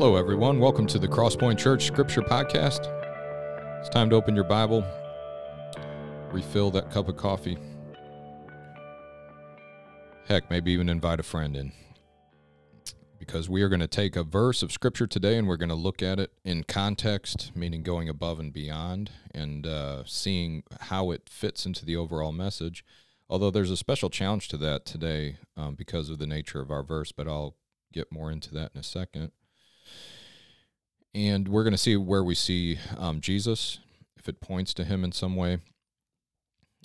Hello, everyone. Welcome to the Crosspoint Church Scripture Podcast. It's time to open your Bible, refill that cup of coffee. Heck, maybe even invite a friend in. Because we are going to take a verse of Scripture today and we're going to look at it in context, meaning going above and beyond and uh, seeing how it fits into the overall message. Although there's a special challenge to that today um, because of the nature of our verse, but I'll get more into that in a second and we're going to see where we see um, Jesus, if it points to him in some way.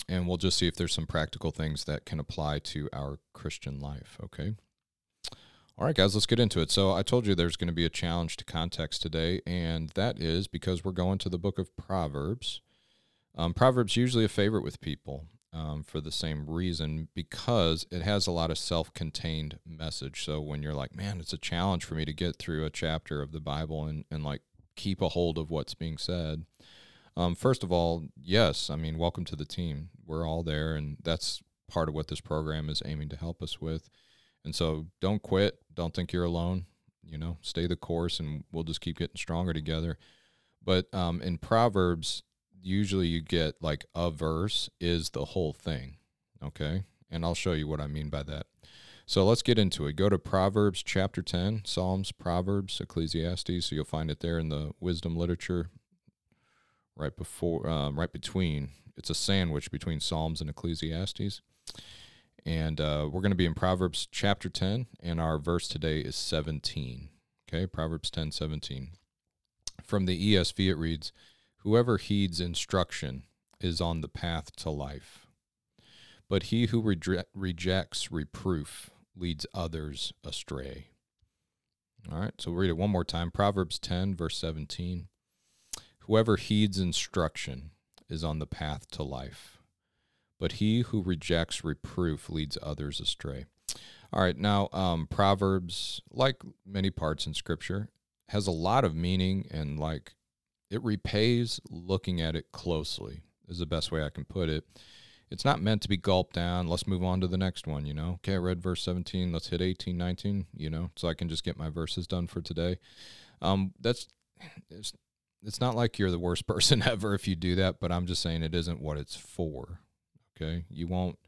And we'll just see if there's some practical things that can apply to our Christian life. Okay. All right, guys, let's get into it. So, I told you there's going to be a challenge to context today, and that is because we're going to the book of Proverbs. Um, Proverbs usually a favorite with people um, for the same reason because it has a lot of self-contained message. So when you're like man it's a challenge for me to get through a chapter of the bible and, and like keep a hold of what's being said um, first of all yes i mean welcome to the team. We're all there and that's part of what this program is aiming to help us with. And so don't quit. Don't think you're alone. You know stay the course and we'll just keep getting stronger together. But um, in proverbs usually you get like a verse is the whole thing. Okay. And I'll show you what I mean by that. So let's get into it. Go to Proverbs chapter 10, Psalms, Proverbs, Ecclesiastes. So you'll find it there in the wisdom literature right before, um, right between. It's a sandwich between Psalms and Ecclesiastes. And uh, we're going to be in Proverbs chapter 10, and our verse today is 17. Okay, Proverbs 10, 17. From the ESV, it reads, Whoever heeds instruction is on the path to life, but he who rejects reproof leads others astray. All right, so we'll read it one more time. Proverbs 10, verse 17. Whoever heeds instruction is on the path to life, but he who rejects reproof leads others astray. All right, now, um, Proverbs, like many parts in Scripture, has a lot of meaning and like it repays looking at it closely is the best way I can put it. It's not meant to be gulped down. Let's move on to the next one, you know. Okay, I read verse 17. Let's hit 18, 19, you know, so I can just get my verses done for today. Um, that's it's, it's not like you're the worst person ever if you do that, but I'm just saying it isn't what it's for. Okay? You won't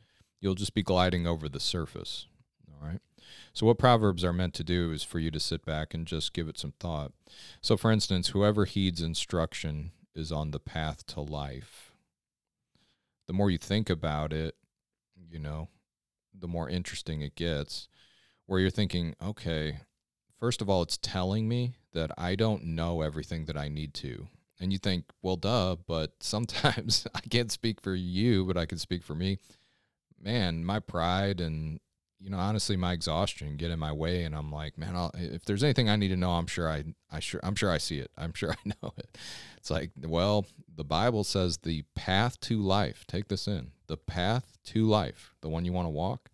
you'll just be gliding over the surface. All right. So, what Proverbs are meant to do is for you to sit back and just give it some thought. So, for instance, whoever heeds instruction is on the path to life. The more you think about it, you know, the more interesting it gets. Where you're thinking, okay, first of all, it's telling me that I don't know everything that I need to. And you think, well, duh, but sometimes I can't speak for you, but I can speak for me. Man, my pride and you know, honestly, my exhaustion get in my way, and I'm like, man, I'll, if there's anything I need to know, I'm sure I, I sure, I'm sure I see it. I'm sure I know it. It's like, well, the Bible says the path to life. Take this in. The path to life, the one you want to walk,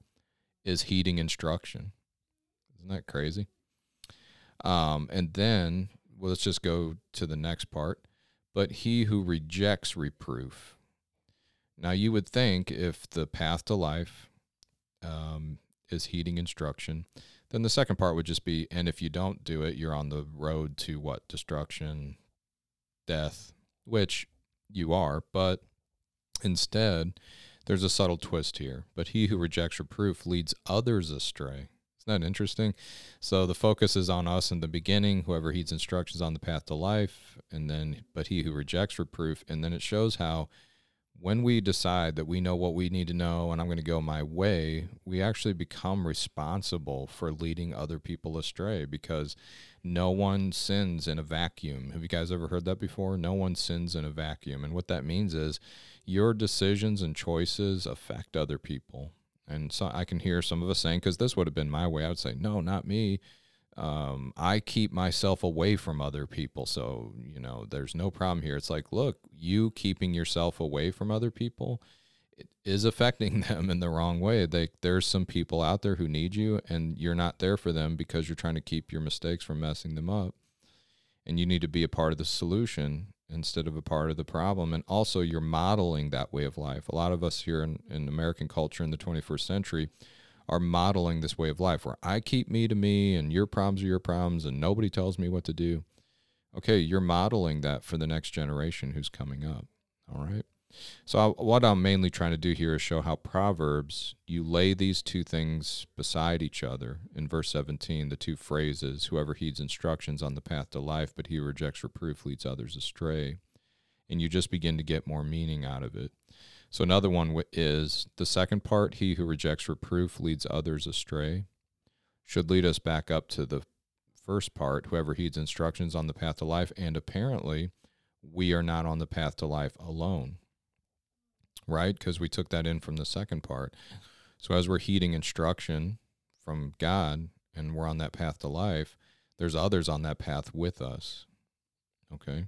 is heeding instruction. Isn't that crazy? Um, and then, well, let's just go to the next part. But he who rejects reproof. Now, you would think if the path to life um, is heeding instruction. Then the second part would just be, and if you don't do it, you're on the road to what? Destruction, death, which you are, but instead, there's a subtle twist here. But he who rejects reproof leads others astray. Isn't that interesting? So the focus is on us in the beginning, whoever heeds instructions on the path to life, and then, but he who rejects reproof, and then it shows how when we decide that we know what we need to know and I'm going to go my way, we actually become responsible for leading other people astray because no one sins in a vacuum. Have you guys ever heard that before? No one sins in a vacuum. And what that means is your decisions and choices affect other people. And so I can hear some of us saying, because this would have been my way, I would say, no, not me um, I keep myself away from other people. So, you know, there's no problem here. It's like, look, you keeping yourself away from other people it is affecting them in the wrong way. They, there's some people out there who need you, and you're not there for them because you're trying to keep your mistakes from messing them up. And you need to be a part of the solution instead of a part of the problem. And also, you're modeling that way of life. A lot of us here in, in American culture in the 21st century are modeling this way of life where I keep me to me and your problems are your problems and nobody tells me what to do. Okay, you're modeling that for the next generation who's coming up. All right. So, I, what I'm mainly trying to do here is show how Proverbs, you lay these two things beside each other. In verse 17, the two phrases whoever heeds instructions on the path to life, but he rejects reproof leads others astray. And you just begin to get more meaning out of it. So another one is the second part, he who rejects reproof leads others astray, should lead us back up to the first part, whoever heeds instructions on the path to life. And apparently, we are not on the path to life alone, right? Because we took that in from the second part. So as we're heeding instruction from God and we're on that path to life, there's others on that path with us. Okay.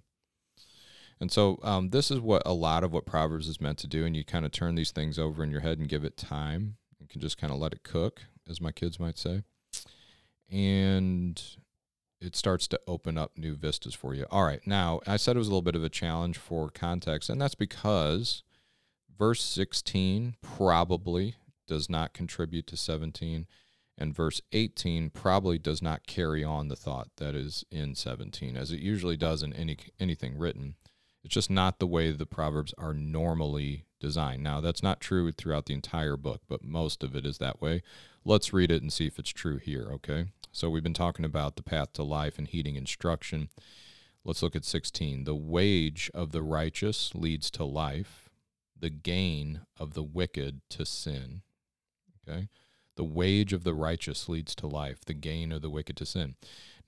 And so um, this is what a lot of what Proverbs is meant to do. And you kind of turn these things over in your head and give it time. You can just kind of let it cook, as my kids might say. And it starts to open up new vistas for you. All right. Now, I said it was a little bit of a challenge for context, and that's because verse 16 probably does not contribute to 17 and verse 18 probably does not carry on the thought that is in 17 as it usually does in any anything written it's just not the way the Proverbs are normally designed. Now, that's not true throughout the entire book, but most of it is that way. Let's read it and see if it's true here, okay? So, we've been talking about the path to life and heeding instruction. Let's look at 16. The wage of the righteous leads to life, the gain of the wicked to sin. Okay? The wage of the righteous leads to life, the gain of the wicked to sin.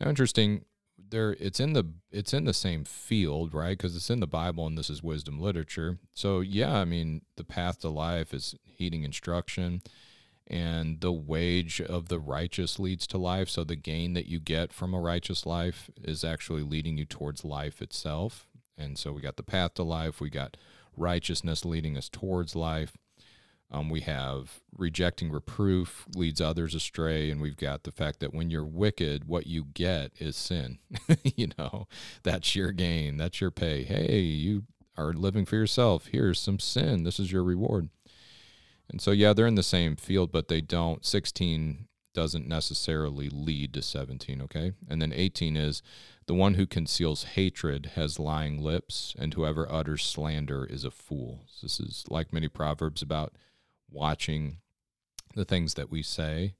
Now, interesting, there it's in the it's in the same field right? Because it's in the bible and this is wisdom literature. So yeah i mean the path to life is heeding instruction and the wage of the righteous leads to life. So the gain that you get from a righteous life is actually leading you towards life itself. And so we got the path to life. We got righteousness leading us towards life um, we have rejecting reproof leads others astray, and we've got the fact that when you're wicked, what you get is sin. you know, that's your gain, that's your pay. Hey, you are living for yourself. Here's some sin. This is your reward. And so, yeah, they're in the same field, but they don't. 16 doesn't necessarily lead to 17, okay? And then 18 is the one who conceals hatred has lying lips, and whoever utters slander is a fool. So this is like many proverbs about watching the things that we say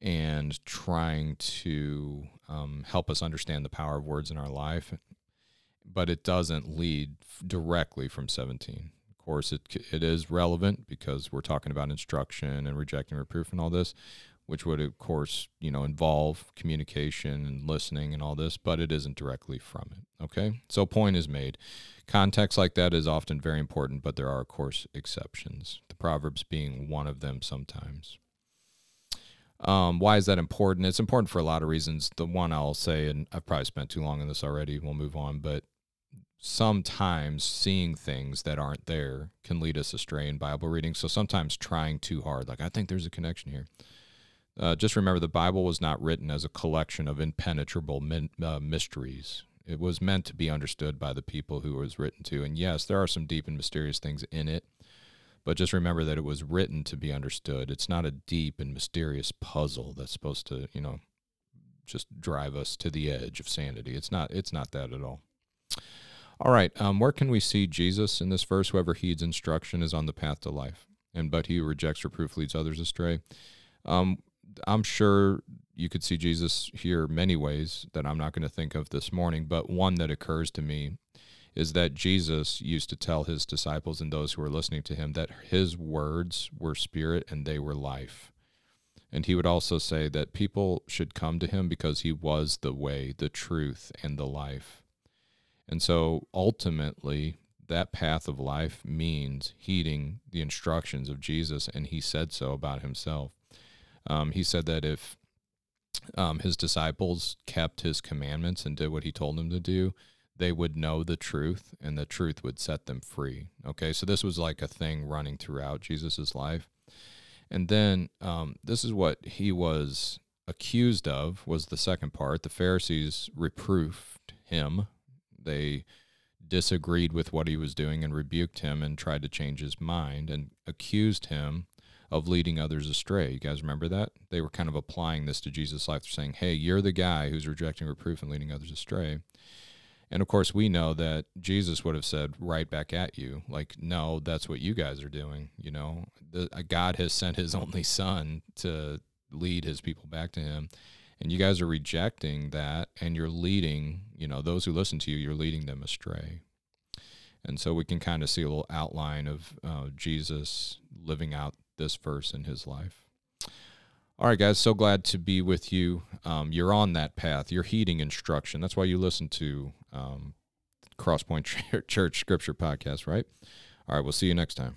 and trying to um, help us understand the power of words in our life. But it doesn't lead directly from 17. Of course, it, it is relevant because we're talking about instruction and rejecting reproof and all this, which would, of course, you know, involve communication and listening and all this, but it isn't directly from it. Okay? So, point is made. Context like that is often very important, but there are, of course, exceptions. Proverbs being one of them sometimes. Um, why is that important? It's important for a lot of reasons. The one I'll say, and I've probably spent too long on this already, we'll move on, but sometimes seeing things that aren't there can lead us astray in Bible reading. So sometimes trying too hard, like, I think there's a connection here. Uh, just remember the Bible was not written as a collection of impenetrable min, uh, mysteries. It was meant to be understood by the people who it was written to. And yes, there are some deep and mysterious things in it, but just remember that it was written to be understood. It's not a deep and mysterious puzzle that's supposed to, you know, just drive us to the edge of sanity. It's not it's not that at all. All right, um, where can we see Jesus in this verse? Whoever heeds instruction is on the path to life, and but he who rejects reproof leads others astray. Um, I'm sure you could see Jesus here many ways that I'm not going to think of this morning, but one that occurs to me is that Jesus used to tell his disciples and those who were listening to him that his words were spirit and they were life. And he would also say that people should come to him because he was the way, the truth, and the life. And so ultimately, that path of life means heeding the instructions of Jesus, and he said so about himself. Um, he said that if um, his disciples kept his commandments and did what he told them to do, they would know the truth and the truth would set them free. Okay, so this was like a thing running throughout Jesus's life. And then um, this is what he was accused of was the second part. The Pharisees reproved him. They disagreed with what he was doing and rebuked him and tried to change his mind and accused him of leading others astray. You guys remember that? They were kind of applying this to Jesus' life. Saying, hey, you're the guy who's rejecting reproof and leading others astray. And of course, we know that Jesus would have said right back at you, like, no, that's what you guys are doing. You know, the, God has sent his only son to lead his people back to him. And you guys are rejecting that, and you're leading, you know, those who listen to you, you're leading them astray. And so we can kind of see a little outline of uh, Jesus living out this verse in his life. All right, guys, so glad to be with you. Um, you're on that path. You're heeding instruction. That's why you listen to um, Crosspoint Church Scripture Podcast, right? All right, we'll see you next time.